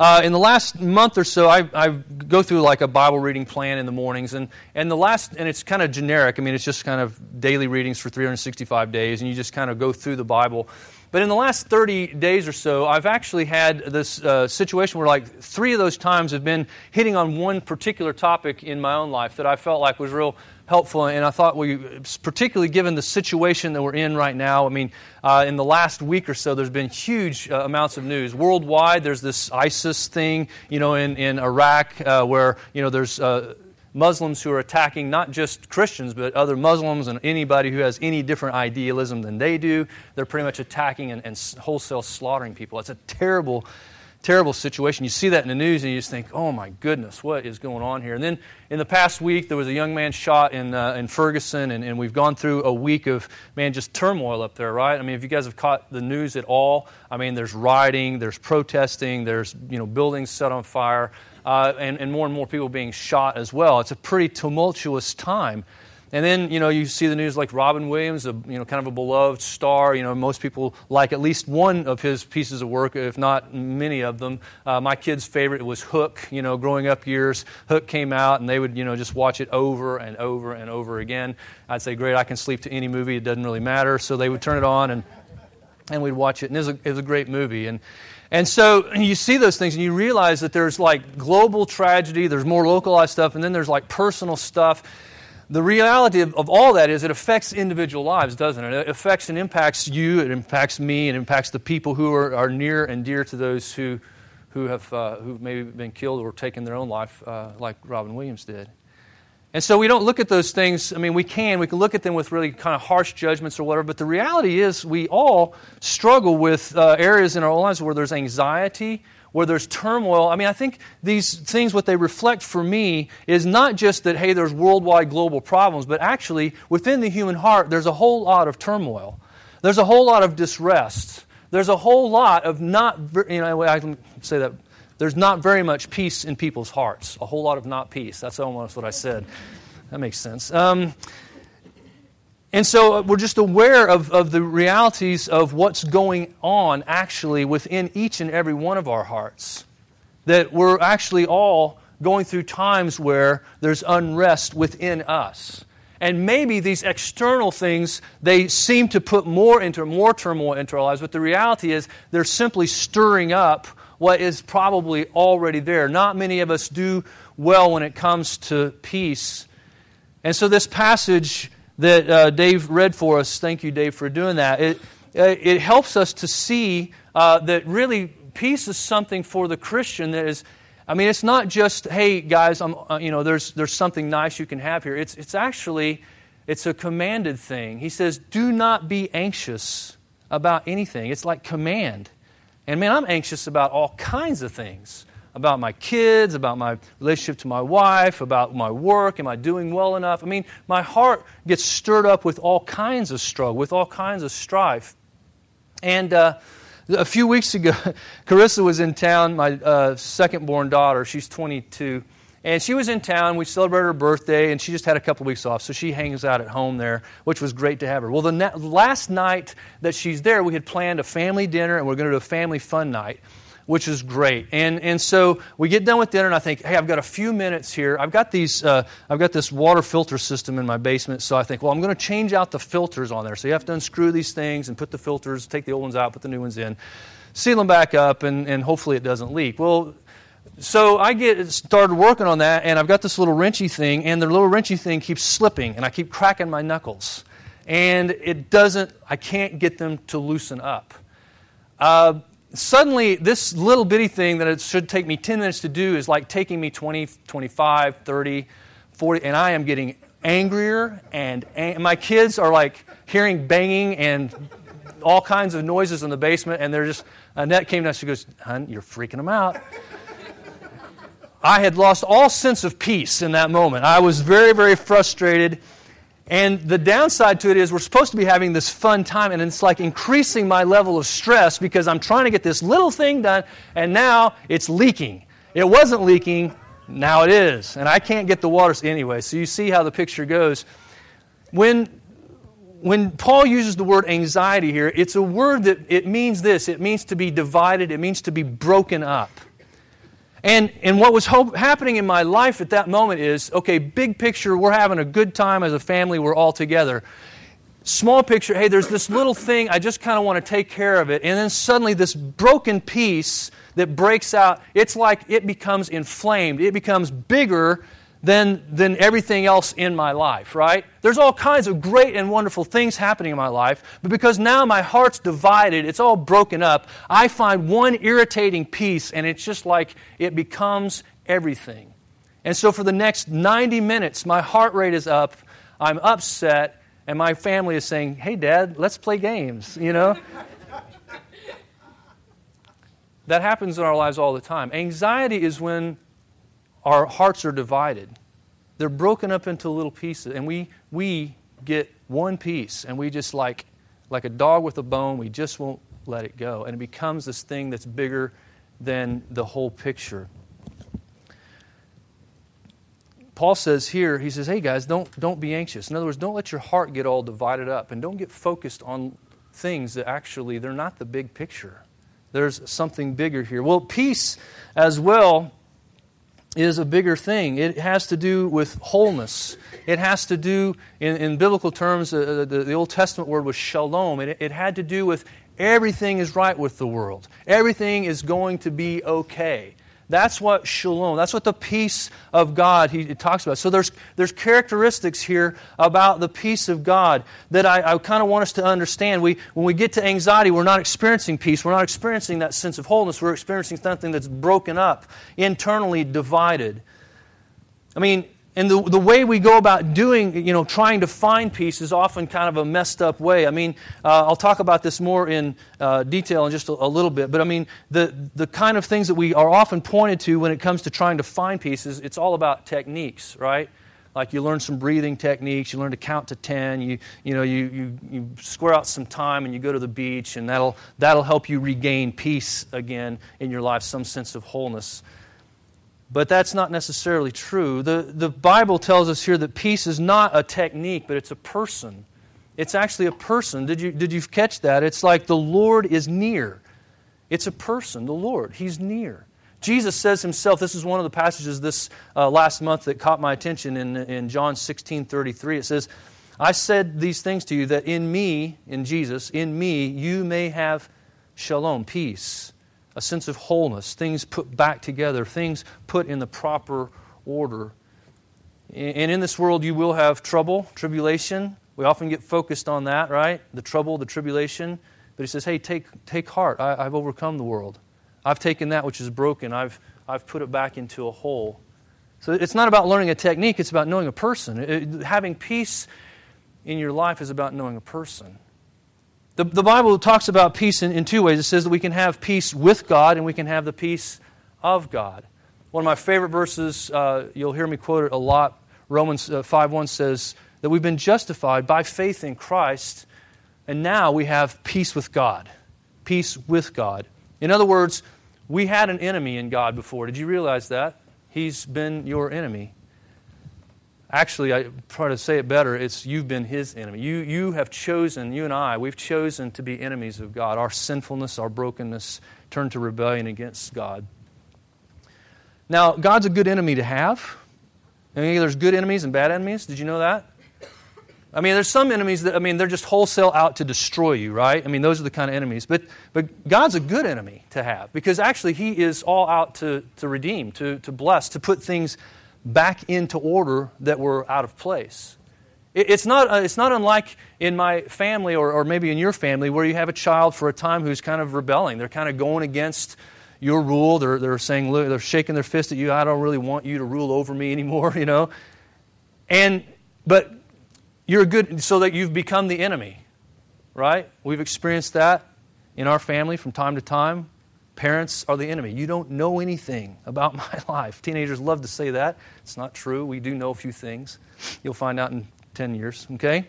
uh, in the last month or so, I, I, go through like a Bible reading plan in the mornings, and, and the last, and it's kind of generic. I mean, it's just kind of daily readings for 365 days, and you just kind of go through the Bible. But in the last 30 days or so, I've actually had this uh, situation where, like, three of those times have been hitting on one particular topic in my own life that I felt like was real helpful. And I thought, we, particularly given the situation that we're in right now, I mean, uh, in the last week or so, there's been huge uh, amounts of news. Worldwide, there's this ISIS thing, you know, in, in Iraq uh, where, you know, there's uh, Muslims who are attacking not just Christians, but other Muslims and anybody who has any different idealism than they do. They're pretty much attacking and, and wholesale slaughtering people. It's a terrible, terrible situation. You see that in the news and you just think, oh my goodness, what is going on here? And then in the past week, there was a young man shot in, uh, in Ferguson, and, and we've gone through a week of, man, just turmoil up there, right? I mean, if you guys have caught the news at all, I mean, there's rioting, there's protesting, there's, you know, buildings set on fire uh, and, and more and more people being shot as well. It's a pretty tumultuous time. And then, you know, you see the news like Robin Williams, a, you know, kind of a beloved star. You know, most people like at least one of his pieces of work, if not many of them. Uh, my kid's favorite was Hook. You know, growing up years, Hook came out and they would, you know, just watch it over and over and over again. I'd say, great, I can sleep to any movie. It doesn't really matter. So they would turn it on and, and we'd watch it. And it was a, it was a great movie. And, and so you see those things and you realize that there's like global tragedy, there's more localized stuff, and then there's like personal stuff. The reality of, of, all that is it affects individual lives, doesn't it? It affects and impacts you, it impacts me, it impacts the people who are, are near and dear to those who, who have uh, who've maybe been killed or taken their own life, uh, like Robin Williams did. And so we don't look at those things, I mean, we can, we can look at them with really kind of harsh judgments or whatever, but the reality is we all struggle with uh, areas in our lives where there's anxiety, where there's turmoil. I mean, I think these things, what they reflect for me, is not just that, hey, there's worldwide global problems, but actually within the human heart, there's a whole lot of turmoil. There's a whole lot of disrest. There's a whole lot of not, you know, I can say that there's not very much peace in people's hearts. A whole lot of not peace. That's almost what I said. That makes sense. Um, and so uh, we're just aware of, of the realities of what's going on actually within each and every one of our hearts. That we're actually all going through times where there's unrest within us. And maybe these external things, they seem to put more into more turmoil into our lives, but the reality is they're simply stirring up what is probably already there. Not many of us do well when it comes to peace. And so, this passage that uh, Dave read for us, thank you, Dave, for doing that, it, uh, it helps us to see uh, that really peace is something for the Christian that is. I mean, it's not just, hey, guys, I'm, uh, you know, there's, there's something nice you can have here. It's, it's actually, it's a commanded thing. He says, do not be anxious about anything. It's like command. And man, I'm anxious about all kinds of things about my kids, about my relationship to my wife, about my work. Am I doing well enough? I mean, my heart gets stirred up with all kinds of struggle, with all kinds of strife. And uh, a few weeks ago, Carissa was in town, my uh, second born daughter. She's 22. And she was in town. We celebrated her birthday, and she just had a couple weeks off. So she hangs out at home there, which was great to have her. Well, the na- last night that she's there, we had planned a family dinner, and we're going to do a family fun night, which is great. And, and so we get done with dinner, and I think, hey, I've got a few minutes here. I've got, these, uh, I've got this water filter system in my basement, so I think, well, I'm going to change out the filters on there. So you have to unscrew these things and put the filters, take the old ones out, put the new ones in seal them back up, and, and hopefully it doesn't leak. Well, so I get started working on that, and I've got this little wrenchy thing, and the little wrenchy thing keeps slipping, and I keep cracking my knuckles. And it doesn't, I can't get them to loosen up. Uh, suddenly, this little bitty thing that it should take me 10 minutes to do is like taking me 20, 25, 30, 40, and I am getting angrier, and ang- my kids are like hearing banging and all kinds of noises in the basement, and they're just, Annette came down, she goes, Hun, you're freaking them out. I had lost all sense of peace in that moment. I was very, very frustrated. And the downside to it is we're supposed to be having this fun time, and it's like increasing my level of stress because I'm trying to get this little thing done, and now it's leaking. It wasn't leaking, now it is. And I can't get the water anyway. So you see how the picture goes. When, when Paul uses the word anxiety here, it's a word that it means this it means to be divided, it means to be broken up. And, and what was happening in my life at that moment is okay, big picture, we're having a good time as a family, we're all together. Small picture, hey, there's this little thing, I just kind of want to take care of it. And then suddenly, this broken piece that breaks out, it's like it becomes inflamed, it becomes bigger than, than everything else in my life, right? There's all kinds of great and wonderful things happening in my life, but because now my heart's divided, it's all broken up, I find one irritating piece and it's just like it becomes everything. And so for the next 90 minutes, my heart rate is up, I'm upset, and my family is saying, Hey, Dad, let's play games, you know? that happens in our lives all the time. Anxiety is when our hearts are divided. They're broken up into little pieces, and we, we get one piece, and we just like, like a dog with a bone, we just won't let it go. And it becomes this thing that's bigger than the whole picture. Paul says here, he says, hey guys, don't, don't be anxious. In other words, don't let your heart get all divided up and don't get focused on things that actually they're not the big picture. There's something bigger here. Well, peace as well is a bigger thing. It has to do with wholeness. It has to do, in, in biblical terms, uh, the, the, Old Testament word was shalom. It, it had to do with everything is right with the world, everything is going to be okay. That's what shalom, that's what the peace of God he, talks about. So there's, there's characteristics here about the peace of God that I, I kind of want us to understand. We, when we get to anxiety, we're not experiencing peace. We're not experiencing that sense of wholeness. We're experiencing something that's broken up, internally divided. I mean, and the, the way we go about doing, you know, trying to find peace is often kind of a messed up way. I mean, uh, I'll talk about this more in uh, detail in just a, a, little bit, but I mean, the, the kind of things that we are often pointed to when it comes to trying to find peace is it's all about techniques, right? Like you learn some breathing techniques, you learn to count to 10, you, you, know, you, you, you square out some time and you go to the beach, and that'll, that'll help you regain peace again in your life, some sense of wholeness. But that's not necessarily true. The, the Bible tells us here that peace is not a technique, but it's a person. It's actually a person. Did you, did you catch that? It's like the Lord is near. It's a person, the Lord. He's near. Jesus says himself, this is one of the passages this uh, last month that caught my attention in, in John 16 33. It says, I said these things to you that in me, in Jesus, in me, you may have shalom, peace a sense of wholeness, things put back together, things put in the proper order. And in this world, you will have trouble, tribulation. We often get focused on that, right? The trouble, the tribulation. But he says, hey, take, take heart. I, have overcome the world. I've taken that which is broken, I've, I've put it back into a whole. So it's not about learning a technique, it's about knowing a person. It, having peace in your life is about knowing a person. The, the Bible talks about peace in, in two ways. It says that we can have peace with God and we can have the peace of God. One of my favorite verses, uh, you'll hear me quote it a lot. Romans uh, 5 1 says that we've been justified by faith in Christ, and now we have peace with God. Peace with God. In other words, we had an enemy in God before. Did you realize that? He's been your enemy. Actually, I try to say it better. It's you've been his enemy. You, you have chosen, you and I, we've chosen to be enemies of God. Our sinfulness, our brokenness turned to rebellion against God. Now, God's a good enemy to have. I mean, there's good enemies and bad enemies. Did you know that? I mean, there's some enemies that, I mean, they're just wholesale out to destroy you, right? I mean, those are the kind of enemies. But, but God's a good enemy to have because actually He is all out to, to redeem, to, to bless, to put things back into order that were out of place. It's not, uh, it's not unlike in my family or, or maybe in your family where you have a child for a time who's kind of rebelling. They're kind of going against your rule. They're, they're saying, they're shaking their fist at you. I don't really want you to rule over me anymore, you know. And, but you're good, so that you've become the enemy, right? We've experienced that in our family from time to time. Parents are the enemy. You don't know anything about my life. Teenagers love to say that. It's not true. We do know a few things. You'll find out in 10 years, okay?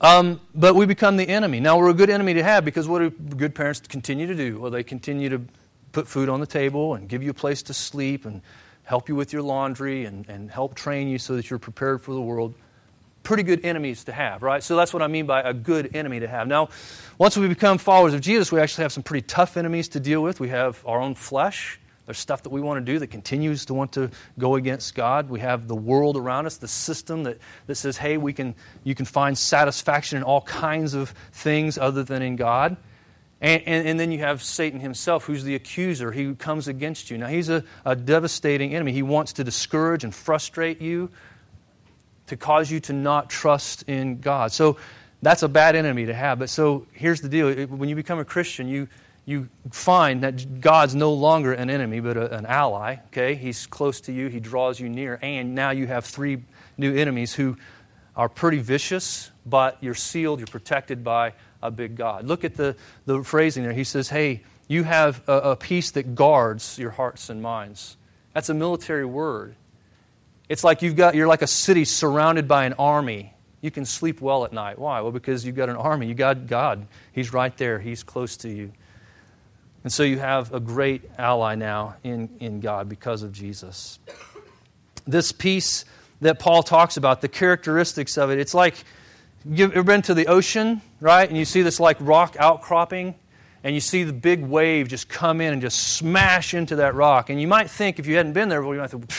Um, but we become the enemy. Now, we're a good enemy to have because what do good parents continue to do? Well, they continue to put food on the table and give you a place to sleep and help you with your laundry and, and help train you so that you're prepared for the world pretty good enemies to have, right? So that's what I mean by a good enemy to have. Now, once we become followers of Jesus, we actually have some pretty tough enemies to deal with. We have our own flesh, There's stuff that we want to do that continues to want to go against God. We have the world around us, the system that, that says, hey, we can, you can find satisfaction in all kinds of things other than in God. And, and, and, then you have Satan himself, who's the accuser. He comes against you. Now, he's a, a devastating enemy. He wants to discourage and frustrate you, to cause you to not trust in God. So, that's a bad enemy to have. But so, here's the deal when you become a Christian, you, you find that God's no longer an enemy, but a, an ally. Okay? He's close to you, He draws you near. And now you have three new enemies who are pretty vicious, but you're sealed, you're protected by a big God. Look at the, the phrasing there. He says, Hey, you have a, a peace that guards your hearts and minds. That's a military word. It's like you've got, you're like a city surrounded by an army. You can sleep well at night. Why? Well, because you've got an army. You got God. He's right there, He's close to you. And so you have a great ally now in, in God because of Jesus. This peace that Paul talks about, the characteristics of it, it's like You've ever been to the ocean, right? And you see this like rock outcropping, and you see the big wave just come in and just smash into that rock. And you might think, if you hadn't been there, well, you might think,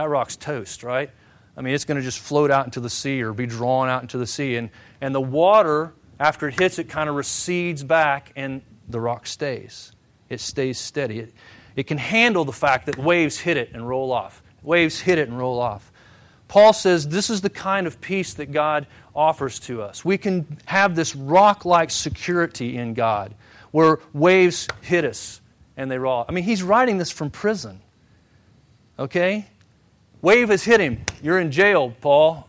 that rock's toast, right? I mean, it's going to just float out into the sea or be drawn out into the sea. And, and the water, after it hits it, kind of recedes back, and the rock stays. It stays steady. It, it can handle the fact that waves hit it and roll off. Waves hit it and roll off. Paul says this is the kind of peace that God offers to us. We can have this rock like security in God where waves hit us and they roll. I mean, he's writing this from prison. Okay? Wave has hit him. You're in jail, Paul.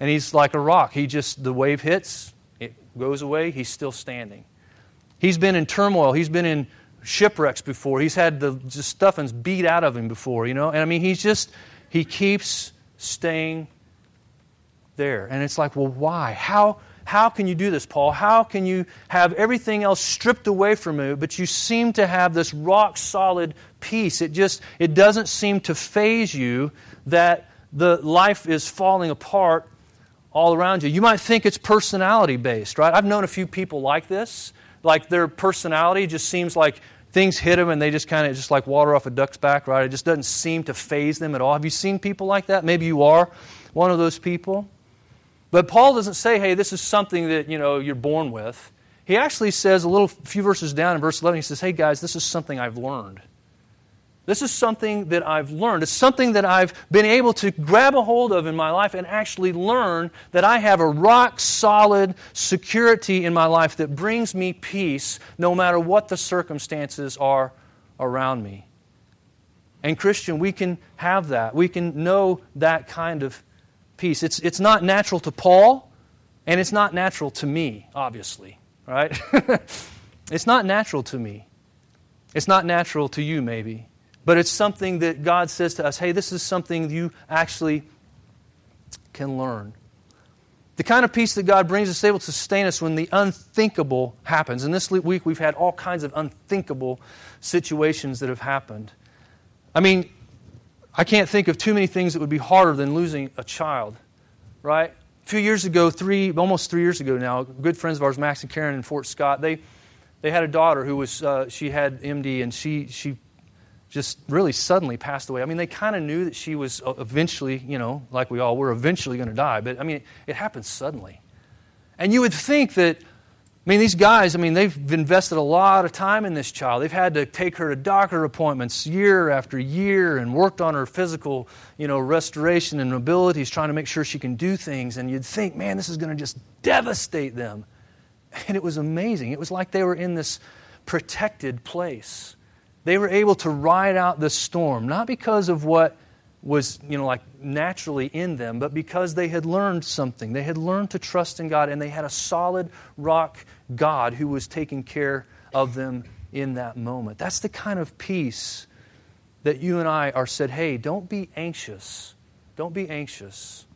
And he's like a rock. He just, the wave hits, it goes away, he's still standing. He's been in turmoil. He's been in shipwrecks before. He's had the just stuffings beat out of him before, you know? And I mean, he's just, he keeps staying there. And it's like, well, why? How, how can you do this, Paul? How can you have everything else stripped away from you, but you seem to have this rock solid peace? It just it doesn't seem to faze you that the life is falling apart all around you. You might think it's personality based, right? I've known a few people like this. Like their personality just seems like things hit them and they just kind of just like water off a duck's back, right? It just doesn't seem to faze them at all. Have you seen people like that? Maybe you are one of those people. But Paul doesn't say, hey, this is something that, you know, you're born with. He actually says a little few verses down in verse 11, he says, hey, guys, this is something I've learned. This is something that I've learned. It's something that I've been able to grab a hold of in my life and actually learn that I have a rock solid security in my life that brings me peace no matter what the circumstances are around me. And, Christian, we can have that. We can know that kind of peace. It's, it's not natural to Paul, and it's not natural to me, obviously, right? it's not natural to me. It's not natural to you, maybe. But it's something that God says to us hey, this is something you actually can learn. The kind of peace that God brings is able to sustain us when the unthinkable happens. And this week we've had all kinds of unthinkable situations that have happened. I mean, I can't think of too many things that would be harder than losing a child, right? A few years ago, three, almost three years ago now, good friends of ours, Max and Karen in Fort Scott, they, they had a daughter who was, uh, she had MD and she, she just really suddenly passed away. I mean, they kind of knew that she was uh, eventually, you know, like we all were eventually going to die, but I mean, it happened suddenly. And you would think that I mean, these guys, I mean, they've invested a lot of time in this child. They've had to take her to doctor appointments year after year and worked on her physical, you know, restoration and abilities, trying to make sure she can do things. And you'd think, man, this is going to just devastate them. And it was amazing. It was like they were in this protected place. They were able to ride out the storm, not because of what was, you know, like naturally in them, but because they had learned something. They had learned to trust in God and they had a solid rock God who was taking care of them in that moment. That's the kind of peace that you and I are said, hey, don't be anxious. Don't be anxious,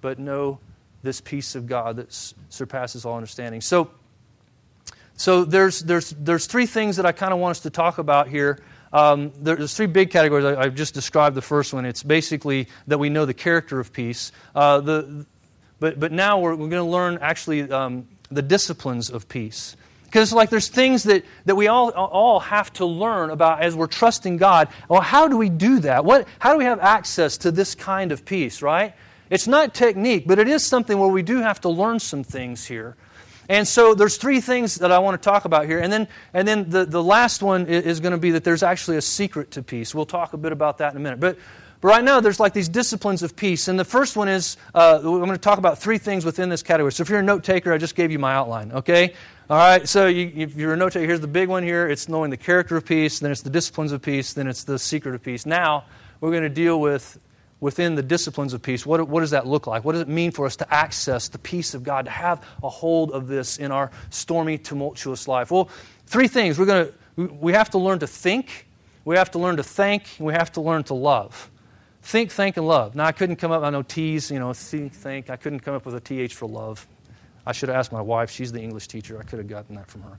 but know this peace of God that surpasses all understanding. So, so there's, there's, there's three things that I kind of want us to talk about here um, there's three big categories. I, have just described the first one. It's basically that we know the character of peace. Uh, the, but, but now we're, we're going to learn actually um, the disciplines of peace. Because like there's things that, that we all, all have to learn about as we're trusting God. Well, how do we do that? What, how do we have access to this kind of peace, right? It's not technique, but it is something where we do have to learn some things here. And so there's three things that I want to talk about here. And then, and then the, the last one is going to be that there's actually a secret to peace. We'll talk a bit about that in a minute. But, but right now, there's like these disciplines of peace. And the first one is uh, I'm going to talk about three things within this category. So if you're a note taker, I just gave you my outline, okay? All right, so you, if you're a note taker, here's the big one here. It's knowing the character of peace, then it's the disciplines of peace, then it's the secret of peace. Now, we're going to deal with within the disciplines of peace, what, what does that look like? What does it mean for us to access the peace of God, to have a hold of this in our stormy, tumultuous life? Well, three things. We're going to, we have to learn to think, we have to learn to thank, and we have to learn to love. Think, thank, and love. Now, I couldn't come up, I know T's, you know, think, think. I couldn't come up with a TH for love. I should have asked my wife. She's the English teacher. I could have gotten that from her.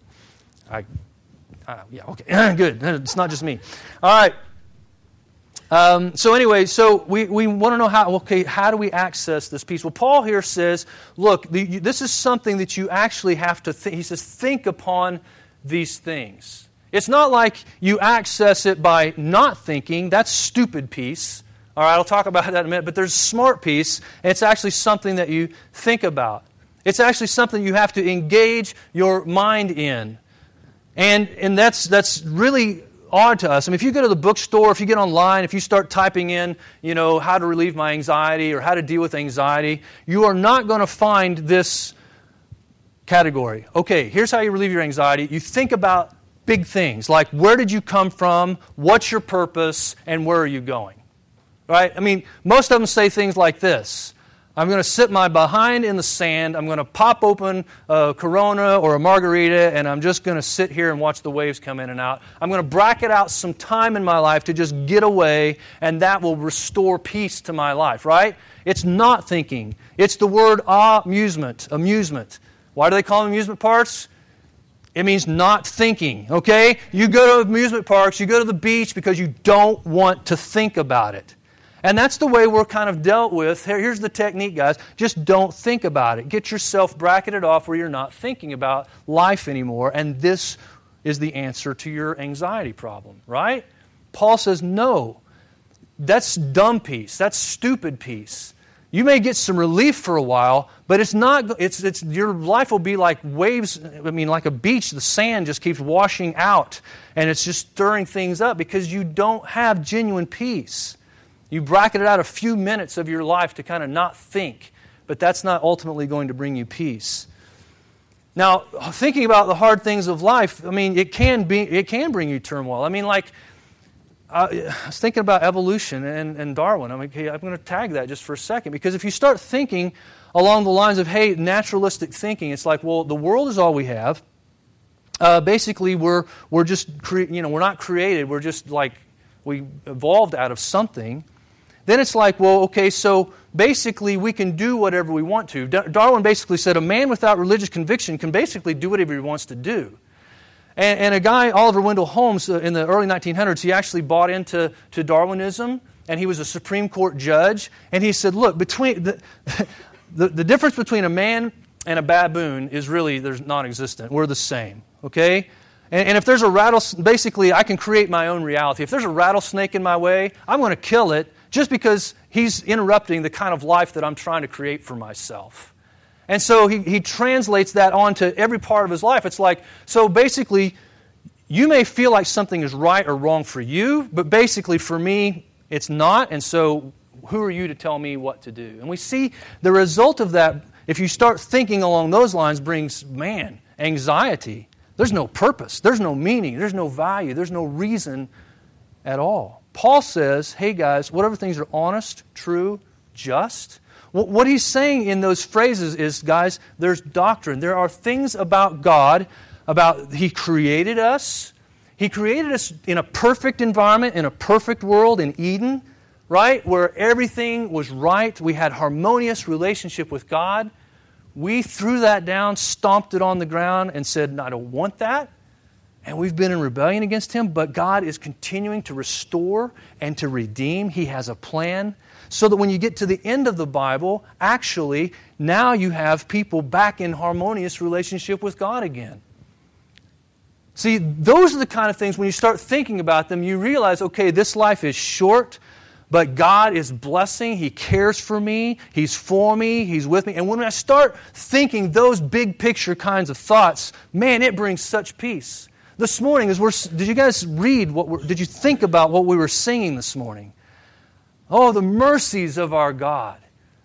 I, uh, yeah, okay, good. It's not just me. All right. Um, so anyway, so we, we want to know how, okay, how do we access this peace? Well, Paul here says, look, the, you, this is something that you actually have to think. He says, think upon these things. It's not like you access it by not thinking. That's stupid peace. All right, I'll talk about that in a minute. But there's smart peace, and it's actually something that you think about. It's actually something you have to engage your mind in. And, and that's, that's really odd to us. I mean, if you go to the bookstore, if you get online, if you start typing in, you know, how to relieve my anxiety or how to deal with anxiety, you are not going to find this category. Okay, here's how you relieve your anxiety. You think about big things like where did you come from, what's your purpose, and where are you going? Right? I mean, most of them say things like this I'm going to sit my behind in the sand. I'm going to pop open a Corona or a margarita, and I'm just going to sit here and watch the waves come in and out. I'm going to bracket out some time in my life to just get away, and that will restore peace to my life, right? It's not thinking. It's the word amusement. Amusement. Why do they call them amusement parks? It means not thinking, okay? You go to amusement parks, you go to the beach because you don't want to think about it. And that's the way we're kind of dealt with. Here's the technique, guys. Just don't think about it. Get yourself bracketed off where you're not thinking about life anymore. And this is the answer to your anxiety problem, right? Paul says, no. That's dumb peace. That's stupid peace. You may get some relief for a while, but it's not, it's, it's, your life will be like waves, I mean, like a beach. The sand just keeps washing out, and it's just stirring things up because you don't have genuine peace. You bracketed out a few minutes of your life to kind of not think, but that's not ultimately going to bring you peace. Now, thinking about the hard things of life, I mean, it can, be, it can bring you turmoil. I mean, like, I was thinking about evolution and, and Darwin. I mean, okay, I'm going to tag that just for a second because if you start thinking along the lines of, hey, naturalistic thinking, it's like, well, the world is all we have. Uh, basically, we're, we're just, cre- you know, we're not created. We're just like, we evolved out of something. Then it's like, well, okay, so basically we can do whatever we want to. Darwin basically said a man without religious conviction can basically do whatever he wants to do. And, and a guy, Oliver Wendell Holmes, uh, in the early 1900s, he actually bought into to Darwinism, and he was a Supreme Court judge. And he said, look, between the, the, the difference between a man and a baboon is really there's non-existent. We're the same, okay? And, and if there's a rattlesnake, basically I can create my own reality. If there's a rattlesnake in my way, I'm going to kill it just because he's interrupting the kind of life that I'm trying to create for myself. And so he, he translates that onto every part of his life. It's like, so basically, you may feel like something is right or wrong for you, but basically for me, it's not. And so who are you to tell me what to do? And we see the result of that, if you start thinking along those lines, brings, man, anxiety. There's no purpose, there's no meaning, there's no value, there's no reason at all. Paul says, hey guys, whatever things are honest, true, just, what he's saying in those phrases is, guys, there's doctrine. There are things about God, about He created us. He created us in a perfect environment, in a perfect world, in Eden, right? Where everything was right. We had harmonious relationship with God. We threw that down, stomped it on the ground, and said, I don't want that and we've been in rebellion against him, but God is continuing to restore and to redeem. He has a plan so that when you get to the end of the Bible, actually, now you have people back in harmonious relationship with God again. See, those are the kind of things when you start thinking about them, you realize, okay, this life is short, but God is blessing. He cares for me. He's for me. He's with me. And when I start thinking those big picture kinds of thoughts, man, it brings such peace. This morning, as we're, did you guys read what did you think about what we were singing this morning? Oh, the mercies of our God.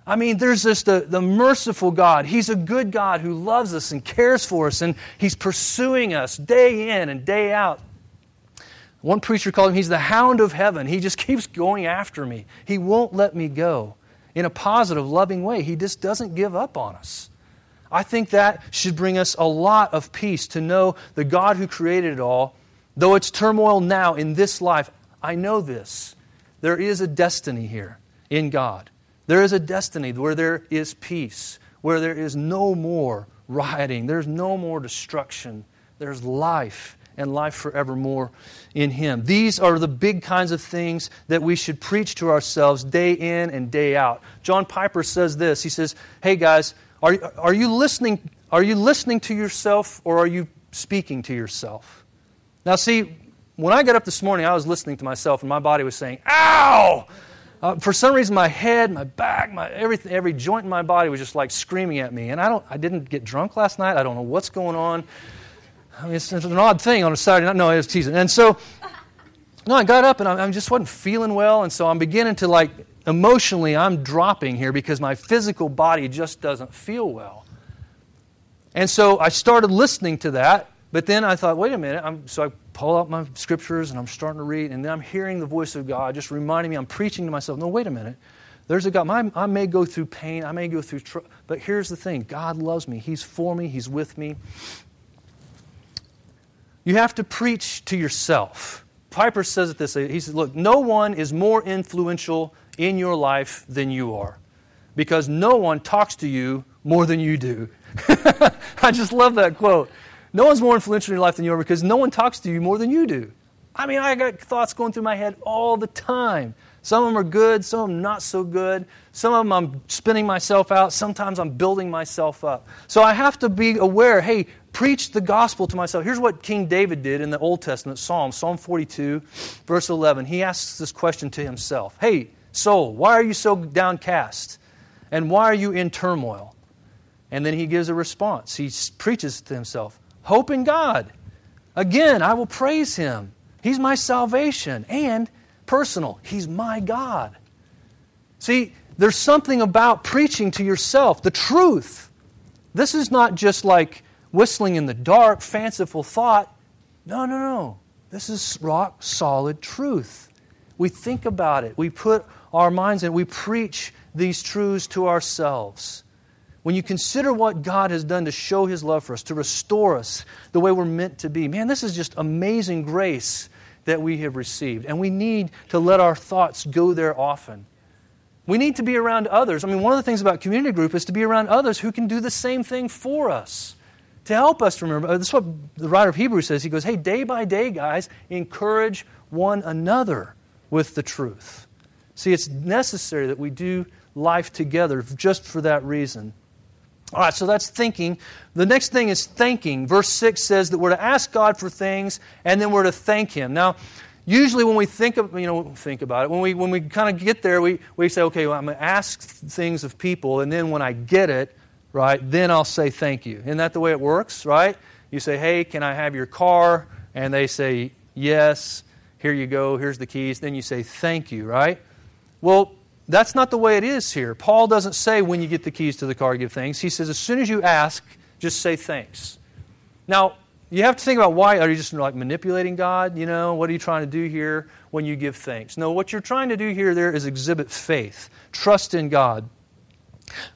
I mean, there's this the, the merciful God. He's a good God who loves us and cares for us, and He's pursuing us day in and day out. One preacher called him, He's the hound of heaven. He just keeps going after me. He won't let me go in a positive, loving way. He just doesn't give up on us. I think that should bring us a lot of peace to know the God who created it all, though it's turmoil now in this life, I know this. There is a destiny here in God. There is a destiny where there is peace, where there is no more rioting, there's no more destruction, there's life and life forevermore in Him. These are the big kinds of things that we should preach to ourselves day in and day out. John Piper says this He says, Hey guys, are, are, you listening, are you listening to yourself or are you speaking to yourself? Now, see, when I got up this morning, I was listening to myself and my body was saying, Ow! Uh, for some reason, my head, my back, my everything, every joint in my body was just like screaming at me. And I don't, I didn't get drunk last night. I don't know what's going on. I mean, it's, it's an odd thing on a Saturday night. No, it was teasing. And so, no, I got up and I, I just wasn't feeling well. And so I'm beginning to like emotionally, I'm dropping here because my physical body just doesn't feel well. And so I started listening to that, but then I thought, wait a minute. I'm, so I pull out my scriptures and I'm starting to read, and then I'm hearing the voice of God just reminding me, I'm preaching to myself, no, wait a minute. There's a God. I may go through pain, I may go through trouble, but here's the thing God loves me. He's for me, He's with me. You have to preach to yourself. Piper says it this way. He says, Look, no one is more influential in your life than you are. Because no one talks to you more than you do. I just love that quote. No one's more influential in your life than you are because no one talks to you more than you do. I mean, I got thoughts going through my head all the time. Some of them are good, some of them not so good. Some of them I'm spinning myself out. Sometimes I'm building myself up. So I have to be aware hey, preach the gospel to myself. Here's what King David did in the Old Testament Psalm, Psalm 42, verse 11. He asks this question to himself Hey, soul, why are you so downcast? And why are you in turmoil? And then he gives a response. He preaches to himself Hope in God. Again, I will praise him. He's my salvation. And personal, He's my God. See, there's something about preaching to yourself the truth. This is not just like whistling in the dark, fanciful thought. No, no, no. This is rock solid truth. We think about it, we put our minds and we preach these truths to ourselves. When you consider what God has done to show His love for us, to restore us the way we're meant to be, man, this is just amazing grace that we have received. And we need to let our thoughts go there often. We need to be around others. I mean, one of the things about community group is to be around others who can do the same thing for us to help us remember. Uh, this is what the writer of Hebrews says. He goes, Hey, day by day, guys, encourage one another with the truth. See, it's necessary that we do life together just for that reason. All right, so that's thinking. The next thing is thanking. Verse 6 says that we're to ask God for things and then we're to thank Him. Now, usually when we think of, you know, think about it, when we, when we kind of get there, we, we say, okay, well, I'm going to ask things of people, and then when I get it, right, then I'll say thank you. Isn't that the way it works, right? You say, hey, can I have your car? And they say, yes, here you go, here's the keys. Then you say thank you, right? Well, that's not the way it is here. Paul doesn't say when you get the keys to the car, give thanks. He says as soon as you ask, just say thanks. Now, you have to think about why are you just like manipulating God? You know, what are you trying to do here when you give thanks? No, what you're trying to do here there is exhibit faith, trust in God.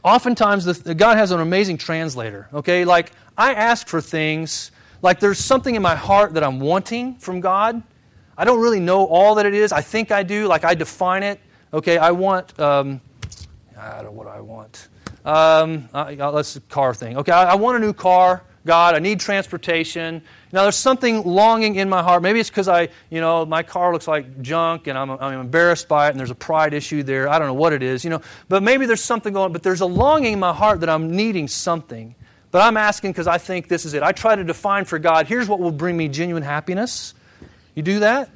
Oftentimes, the, God has an amazing translator. Okay, like I ask for things, like there's something in my heart that I'm wanting from God. I don't really know all that it is. I think I do. Like I define it Okay, I want, um, I don't know what I want. Um, let's car thing. Okay, I, I want a new car. God, I need transportation. Now, there's something longing in my heart. Maybe it's because I, you know, my car looks like junk and I'm, I'm embarrassed by it and there's a pride issue there. I don't know what it is, you know. But maybe there's something going on. But there's a longing in my heart that I'm needing something. But I'm asking because I think this is it. I try to define for God, here's what will bring me genuine happiness. You do that?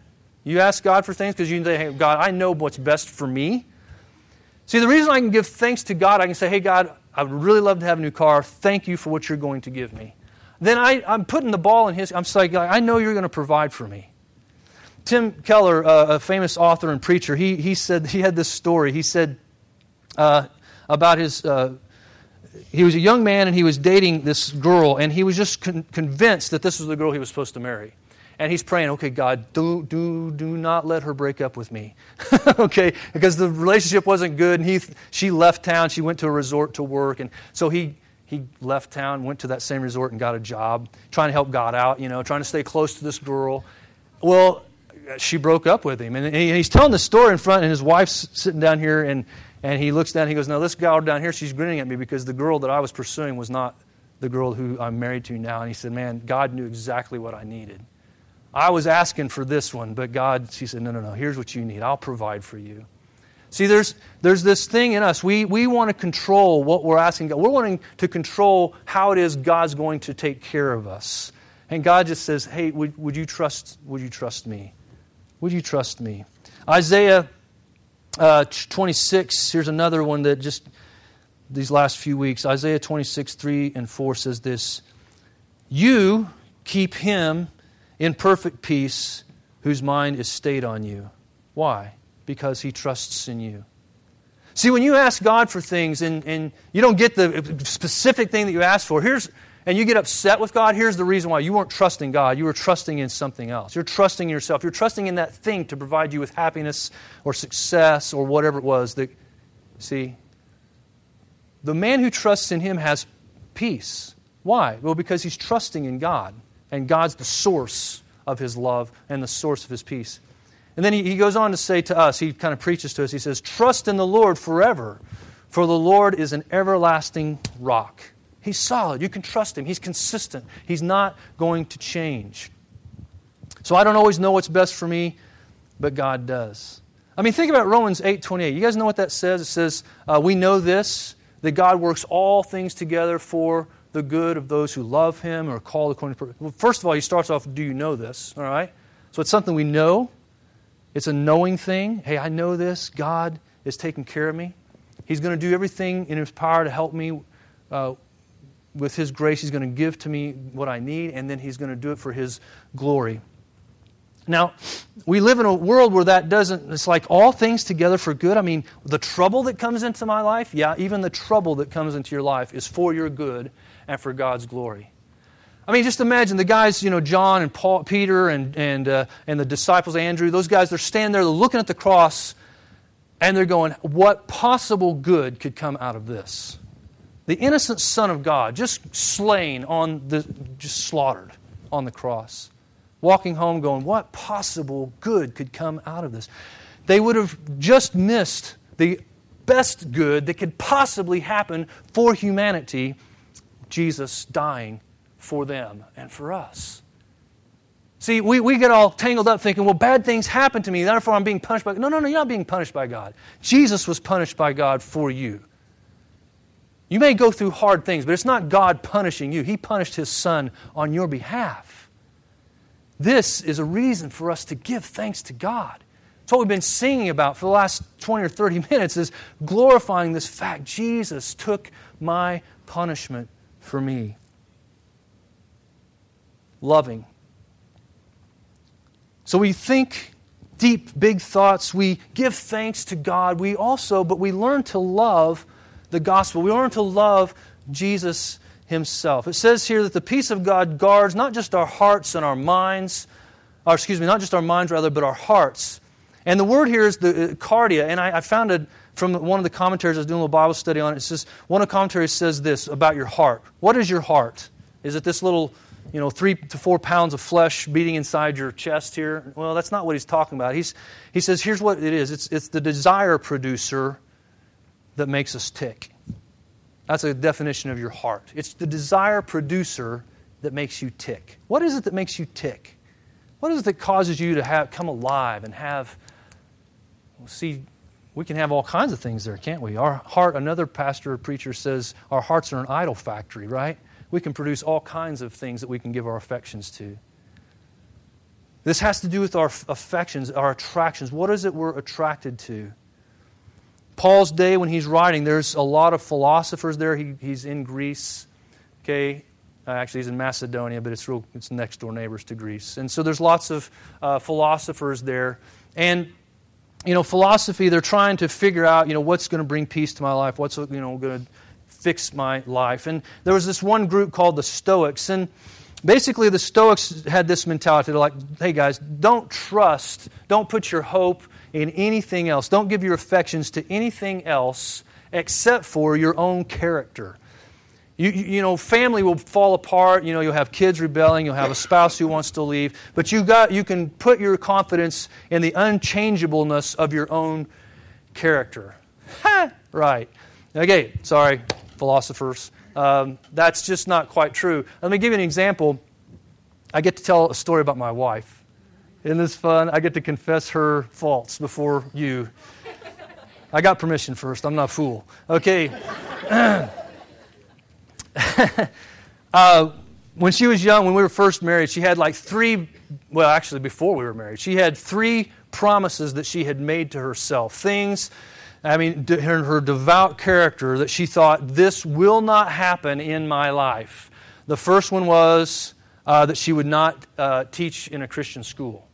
You ask God for things because you say, hey, God, I know what's best for me. See, the reason I can give thanks to God, I can say, hey, God, I would really love to have a new car. Thank you for what you're going to give me. Then I, am putting the ball in his. I'm saying, I know you're going to provide for me. Tim Keller, a famous author and preacher, he, he said he had this story. He said uh, about his. Uh, he was a young man and he was dating this girl, and he was just con- convinced that this was the girl he was supposed to marry and he's praying, okay, God, do, do, do not let her break up with me. okay, because the relationship wasn't good, and he, she left town. She went to a resort to work, and so he, he left town, went to that same resort, and got a job, trying to help God out, you know, trying to stay close to this girl. Well, she broke up with him, and he's telling the story in front, and his wife's sitting down here, and, and he looks down, and he goes, now this gal down here, she's grinning at me because the girl that I was pursuing was not the girl who I'm married to now. And he said, man, God knew exactly what I needed. I was asking for this one, but God, she said, no, no, no, here's what you need. I'll provide for you. See, there's, there's this thing in us. We, we want to control what we're asking God. We're wanting to control how it is God's going to take care of us. And God just says, hey, would, would, you, trust, would you trust me? Would you trust me? Isaiah uh, 26, here's another one that just these last few weeks. Isaiah 26, 3 and 4 says this You keep him in perfect peace whose mind is stayed on you. Why? Because he trusts in you. See, when you ask God for things and, and you don't get the specific thing that you asked for, here's, and you get upset with God, here's the reason why. You weren't trusting God. You were trusting in something else. You're trusting yourself. You're trusting in that thing to provide you with happiness or success or whatever it was. That, see, the man who trusts in him has peace. Why? Well, because he's trusting in God and God's the source of his love and the source of his peace. And then he, he goes on to say to us, he kind of preaches to us, he says, Trust in the Lord forever, for the Lord is an everlasting rock. He's solid. You can trust him. He's consistent. He's not going to change. So I don't always know what's best for me, but God does. I mean, think about Romans 8 28. You guys know what that says? It says, uh, We know this, that God works all things together for the good of those who love him or called according to well, first of all he starts off do you know this? All right? So it's something we know. It's a knowing thing. Hey i know this. God is taking care of me. He's going to do everything in his power to help me uh, with his grace. He's going to give to me what i need and then he's going to do it for his glory. Now, we live in a world where that doesn't, it's like all things together for good. I mean, the trouble that comes into my life, yeah, even the trouble that comes into your life is for your good and for God's glory. I mean, just imagine the guys, you know, John and Paul, Peter and, and, uh, and the disciples, Andrew, those guys, they're standing there, they're looking at the cross, and they're going, what possible good could come out of this? The innocent Son of God, just slain on the, just slaughtered on the cross. Walking home going, what possible good could come out of this? They would have just missed the best good that could possibly happen for humanity Jesus dying for them and for us. See, we, we get all tangled up thinking, well, bad things happen to me, therefore I'm being punished by God. No, no, no, you're not being punished by God. Jesus was punished by God for you. You may go through hard things, but it's not God punishing you. He punished His Son on your behalf. This is a reason for us to give thanks to God. It's what we've been singing about for the last 20 or 30 minutes is glorifying this fact. Jesus took my punishment for me. Loving. So we think deep, big thoughts. We give thanks to God. We also, but we learn to love the gospel. We learn to love Jesus himself. It says here that the peace of God guards not just our hearts and our minds, or excuse me, not just our minds rather, but our hearts. And the word here is the uh, cardia, and I, I found it from one of the commentaries, I was doing a little Bible study on it. It says, one of the commentaries says this about your heart. What is your heart? Is it this little, you know, three to four pounds of flesh beating inside your chest here? Well, that's not what he's talking about. He's, he says, here's what it is it's, it's the desire producer that makes us tick. That's a definition of your heart. It's the desire producer that makes you tick. What is it that makes you tick? What is it that causes you to have, come alive and have, see we can have all kinds of things there, can't we? Our heart, another pastor or preacher says, our hearts are an idol factory, right? we can produce all kinds of things that we can give our affections to. This has to do with our affections, our attractions. What is it we're attracted to? Paul's day, when he's writing, there's a lot of philosophers there. He, he's in Greece. Okay, uh, actually, he's in Macedonia, but it's real. It's next door neighbors to Greece, and so there's lots of uh, philosophers there. And you know, philosophy, they're trying to figure out, you know, what's going to bring peace to my life, what's you know going to fix my life. And there was this one group called the Stoics, and basically the Stoics had this mentality. They're like, hey guys, don't trust, don't put your hope in anything else. Don't give your affections to anything else except for your own character. You, you know, family will fall apart. You know, you'll have kids rebelling. You'll have a spouse who wants to leave. But you got, you can put your confidence in the unchangeableness of your own character. Ha! Right. Okay, sorry, philosophers. Um, that's just not quite true. Let me give you an example. I get to tell a story about my wife. Isn't this fun? I get to confess her faults before you. I got permission first. I'm not a fool. Okay. uh, when she was young, when we were first married, she had like three, well, actually, before we were married, she had three promises that she had made to herself. Things, I mean, her, her devout character that she thought, this will not happen in my life. The first one was uh, that she would not uh, teach in a Christian school.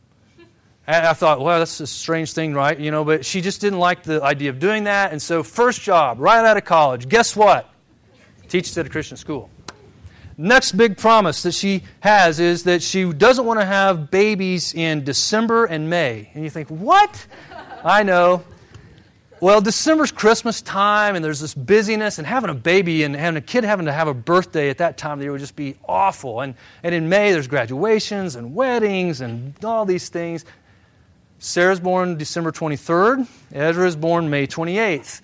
And I thought, well, that's a strange thing, right? You know, but she just didn't like the idea of doing that. And so, first job, right out of college, guess what? Teaches at a Christian school. Next big promise that she has is that she doesn't want to have babies in December and May. And you think, what? I know. Well, December's Christmas time, and there's this busyness, and having a baby and having a kid having to have a birthday at that time of the year would just be awful. And, and in May, there's graduations and weddings and all these things. Sarah's born December 23rd, Ezra is born May 28th.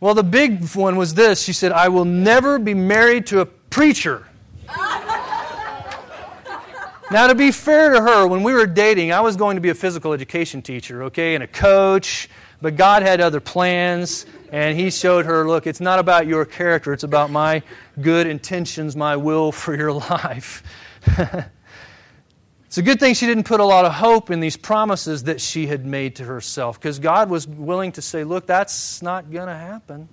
Well, the big one was this. She said, I will never be married to a preacher. now, to be fair to her, when we were dating, I was going to be a physical education teacher, okay, and a coach, but God had other plans, and He showed her, look, it's not about your character, it's about my good intentions, my will for your life. It's a good thing she didn't put a lot of hope in these promises that she had made to herself because God was willing to say, Look, that's not going to happen.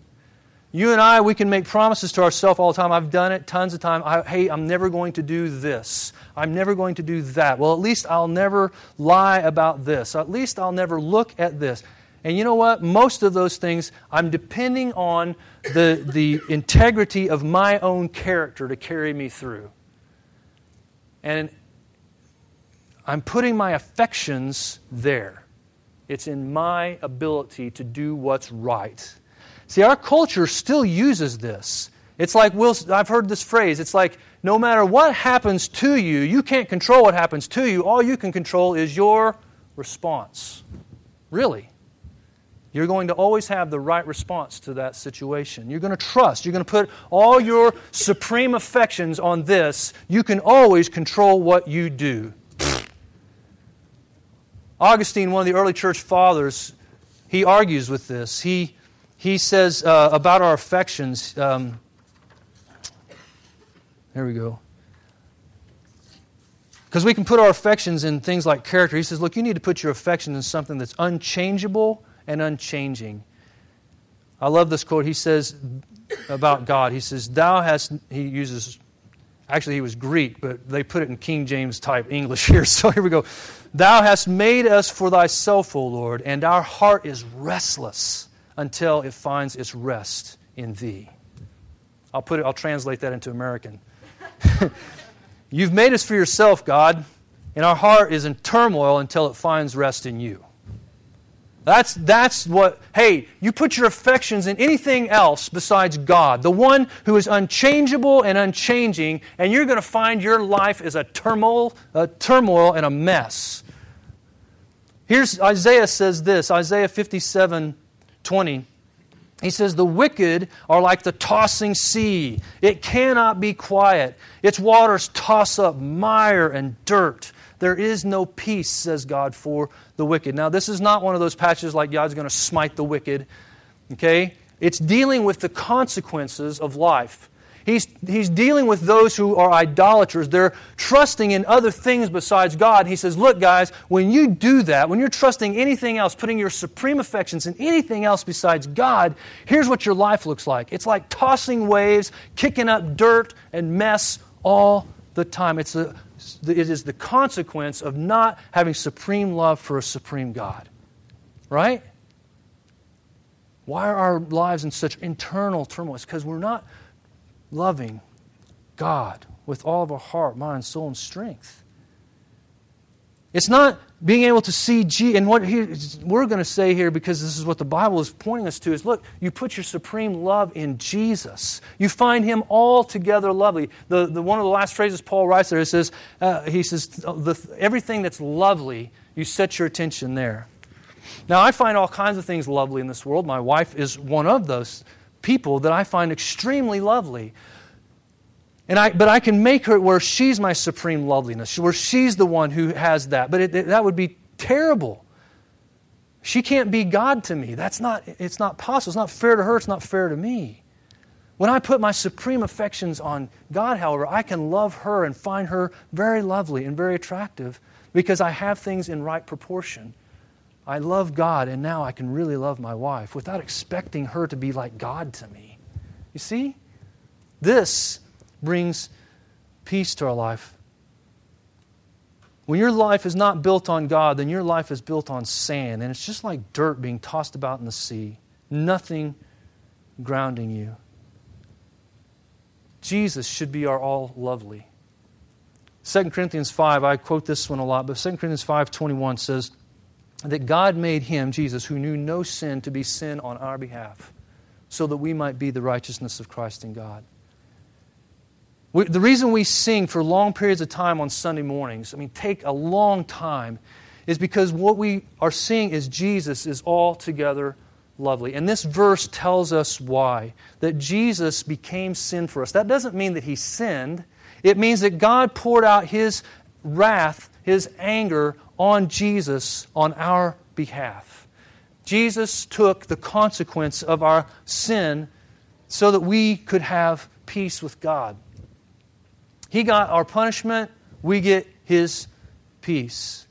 You and I, we can make promises to ourselves all the time. I've done it tons of times. Hey, I'm never going to do this. I'm never going to do that. Well, at least I'll never lie about this. At least I'll never look at this. And you know what? Most of those things, I'm depending on the, the integrity of my own character to carry me through. And I'm putting my affections there. It's in my ability to do what's right. See, our culture still uses this. It's like, Will, I've heard this phrase. It's like, no matter what happens to you, you can't control what happens to you. All you can control is your response. Really. You're going to always have the right response to that situation. You're going to trust. You're going to put all your supreme affections on this. You can always control what you do. Augustine, one of the early church fathers, he argues with this. He, he says uh, about our affections. Um, there we go. Because we can put our affections in things like character. He says, look, you need to put your affection in something that's unchangeable and unchanging. I love this quote. He says about God, he says, Thou hast, he uses, actually, he was Greek, but they put it in King James type English here. So here we go. Thou hast made us for thyself, O Lord, and our heart is restless until it finds its rest in thee. I'll put it, I'll translate that into American. You've made us for yourself, God, and our heart is in turmoil until it finds rest in you. That's, that's what, hey, you put your affections in anything else besides God, the one who is unchangeable and unchanging, and you're going to find your life is a turmoil, a turmoil and a mess. Here's Isaiah says this Isaiah 57 20. He says, The wicked are like the tossing sea. It cannot be quiet. Its waters toss up mire and dirt. There is no peace, says God, for the wicked. Now, this is not one of those passages like God's going to smite the wicked. Okay? It's dealing with the consequences of life. He's, he's dealing with those who are idolaters. They're trusting in other things besides God. He says, Look, guys, when you do that, when you're trusting anything else, putting your supreme affections in anything else besides God, here's what your life looks like it's like tossing waves, kicking up dirt and mess all the time. It's a, it is the consequence of not having supreme love for a supreme God. Right? Why are our lives in such internal turmoil? It's because we're not loving God with all of our heart, mind, soul, and strength. It's not being able to see Jesus. And what he, we're going to say here, because this is what the Bible is pointing us to, is look, you put your supreme love in Jesus. You find him altogether lovely. The, the, one of the last phrases Paul writes there, it says, uh, he says, the, everything that's lovely, you set your attention there. Now, I find all kinds of things lovely in this world. My wife is one of those people that I find extremely lovely. And I, but I can make her where she's my supreme loveliness, where she's the one who has that. But it, it, that would be terrible. She can't be God to me. That's not, it's not possible. It's not fair to her. It's not fair to me. When I put my supreme affections on God, however, I can love her and find her very lovely and very attractive because I have things in right proportion. I love God, and now I can really love my wife without expecting her to be like God to me. You see? This brings peace to our life. When your life is not built on God, then your life is built on sand, and it's just like dirt being tossed about in the sea. Nothing grounding you. Jesus should be our all lovely. 2 Corinthians 5, I quote this one a lot, but 2 Corinthians 5:21 says, that God made him, Jesus, who knew no sin, to be sin on our behalf, so that we might be the righteousness of Christ in God. We, the reason we sing for long periods of time on Sunday mornings, I mean, take a long time, is because what we are seeing is Jesus is altogether lovely. And this verse tells us why. That Jesus became sin for us. That doesn't mean that he sinned, it means that God poured out his wrath, his anger on Jesus on our behalf. Jesus took the consequence of our sin so that we could have peace with God. He got our punishment, we get his peace.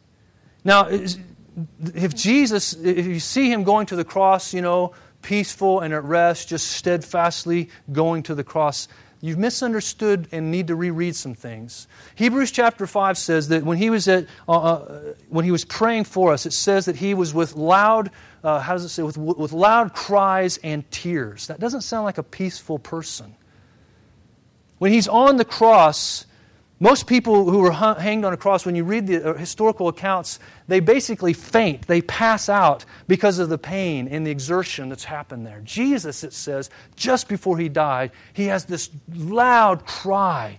Now, if Jesus, if you see him going to the cross, you know, peaceful and at rest, just steadfastly going to the cross, You've misunderstood and need to reread some things. Hebrews chapter 5 says that when he was, at, uh, uh, when he was praying for us, it says that he was with loud, uh, how does it say, with, with loud cries and tears. That doesn't sound like a peaceful person. When he's on the cross, most people who were hanged on a cross, when you read the uh, historical accounts, they basically faint. They pass out because of the pain and the exertion that's happened there. Jesus, it says, just before he died, he has this loud cry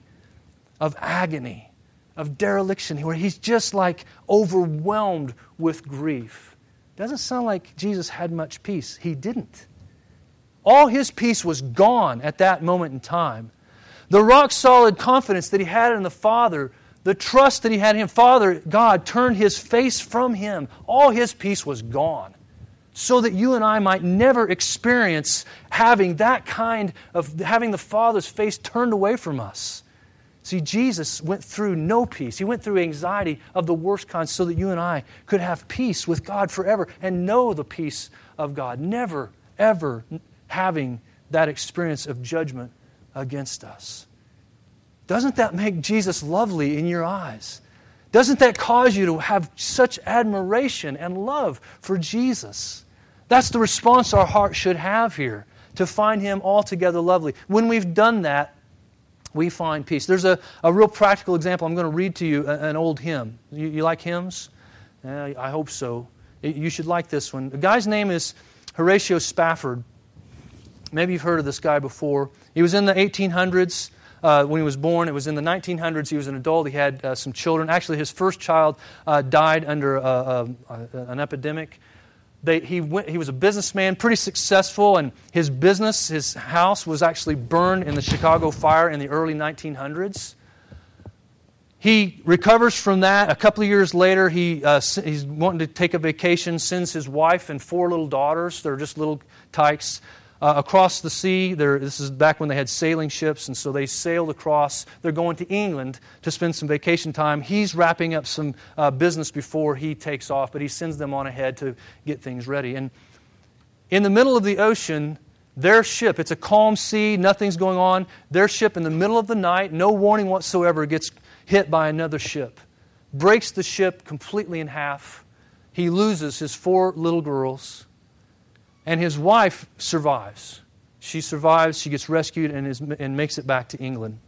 of agony, of dereliction, where he's just like overwhelmed with grief. Doesn't sound like Jesus had much peace. He didn't. All his peace was gone at that moment in time. The rock solid confidence that he had in the Father, the trust that he had in him, Father, God, turned his face from him. All his peace was gone. So that you and I might never experience having that kind of having the Father's face turned away from us. See, Jesus went through no peace. He went through anxiety of the worst kind so that you and I could have peace with God forever and know the peace of God, never, ever having that experience of judgment against us. Doesn't that make Jesus lovely in your eyes? Doesn't that cause you to have such admiration and love for Jesus? That's the response our heart should have here, to find Him altogether lovely. When we've done that, we find peace. There's a, a real practical example. I'm going to read to you an old hymn. You, you like hymns? Uh, I hope so. You should like this one. The guy's name is Horatio Spafford. Maybe you've heard of this guy before. He was in the 1800s. Uh, when he was born. It was in the 1900s. He was an adult. He had uh, some children. Actually, his first child uh, died under an epidemic. They, he, went, he was a businessman, pretty successful, and his business, his house, was actually burned in the Chicago fire in the early 1900s. He recovers from that. A couple of years later, he, uh, he's wanting to take a vacation, sends his wife and four little daughters, they're just little tykes, uh, across the sea. They're, this is back when they had sailing ships, and so they sailed across. They're going to England to spend some vacation time. He's wrapping up some uh, business before he takes off, but he sends them on ahead to get things ready. And in the middle of the ocean, their ship, it's a calm sea, nothing's going on. Their ship, in the middle of the night, no warning whatsoever, gets hit by another ship, breaks the ship completely in half. He loses his four little girls, and his wife survives. She survives, she gets rescued, and, is, and makes it back to England.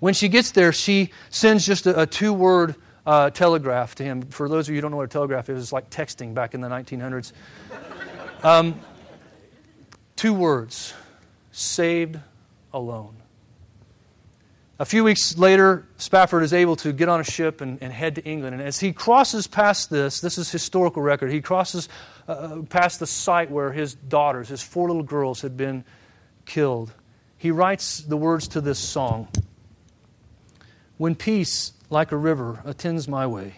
When she gets there, she sends just a, a two word uh, telegraph to him. For those of you who don't know what a telegraph is, it's like texting back in the 1900s. Um, two words saved alone. A few weeks later, Spafford is able to get on a ship and, and, head to England. And as he crosses past this, this is historical record, he crosses uh, uh, past the site where his daughters, his four little girls, had been killed. He writes the words to this song When peace, like a river, attends my way,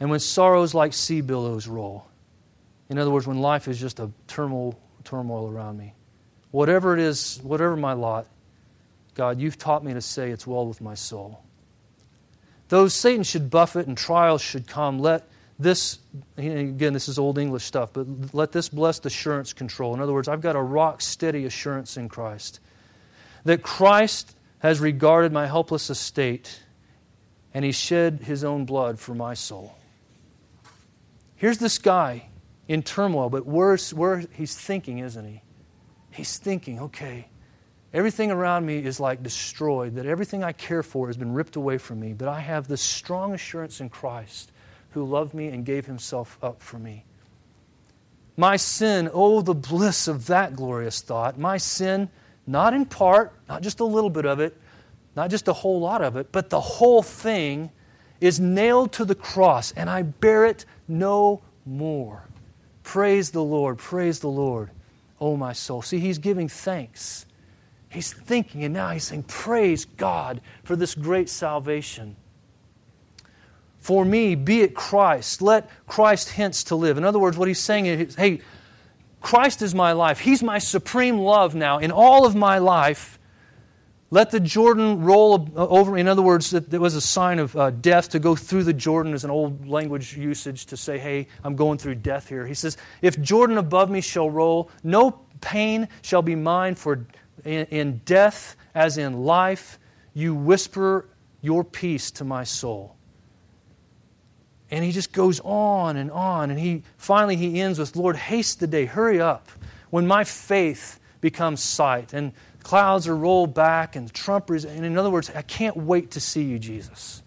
and when sorrows like sea billows roll. In other words, when life is just a turmoil, turmoil around me. Whatever it is, whatever my lot, God, you've taught me to say it's well with my soul. Though Satan should buffet and trials should come, let this, again, this is old English stuff, but let this blessed assurance control. In other words, I've got a rock steady assurance in Christ that Christ has regarded my helpless estate and he shed his own blood for my soul. Here's this guy in turmoil, but where, where he's thinking, isn't he? He's thinking, okay, Everything around me is like destroyed, that everything I care for has been ripped away from me, but I have this strong assurance in Christ who loved me and gave himself up for me. My sin, oh, the bliss of that glorious thought. My sin, not in part, not just a little bit of it, not just a whole lot of it, but the whole thing is nailed to the cross, and I bear it no more. Praise the Lord, praise the Lord, oh my soul. See, he's giving thanks He's thinking, and now he's saying, Praise God for this great salvation. For me, be it Christ. Let Christ hence to live. In other words, what he's saying is, hey, Christ is my life. He's my supreme love now. In all of my life, let the Jordan roll over. In other words, it was a sign of uh, death to go through the Jordan as an old language usage to say, hey, I'm going through death here. He says, if Jordan above me shall roll, no pain shall be mine, for in death as in life, you whisper your peace to my soul. And he just goes on and on. And he finally he ends with, Lord, haste the day, hurry up, when my faith becomes sight. And clouds are rolled back and the. And in other words, I can't wait to see you, Jesus.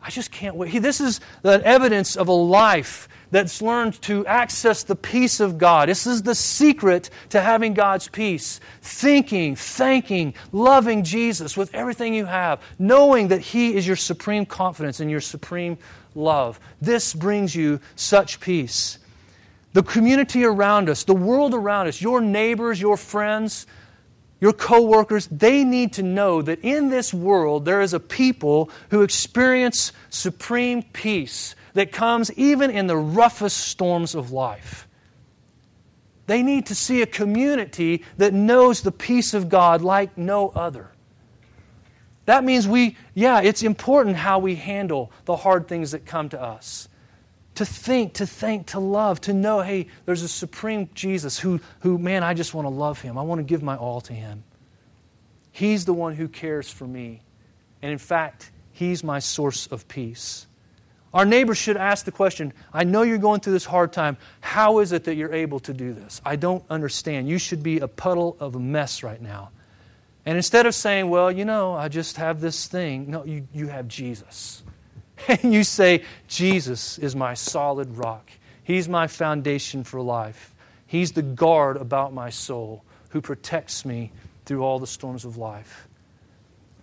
I just can't wait. This is the evidence of a life that's learned to access the peace of God. This is the secret to having God's peace. Thinking, thanking, loving Jesus with everything you have, knowing that He is your supreme confidence and your supreme love. This brings you such peace. The community around us, the world around us, your neighbors, your friends, your coworkers, they need to know that in this world there is a people who experience supreme peace that comes even in the roughest storms of life. They need to see a community that knows the peace of God like no other. That means we, yeah, it's important how we handle the hard things that come to us to think, to think, to love, to know, hey, there's a supreme Jesus who, who, man, I just want to love him. I want to give my all to him. He's the one who cares for me. And in fact, he's my source of peace. Our neighbors should ask the question I know you're going through this hard time. How is it that you're able to do this? I don't understand. You should be a puddle of a mess right now. And instead of saying, Well, you know, I just have this thing, no, you, you have Jesus. and you say, Jesus is my solid rock. He's my foundation for life. He's the guard about my soul who protects me through all the storms of life.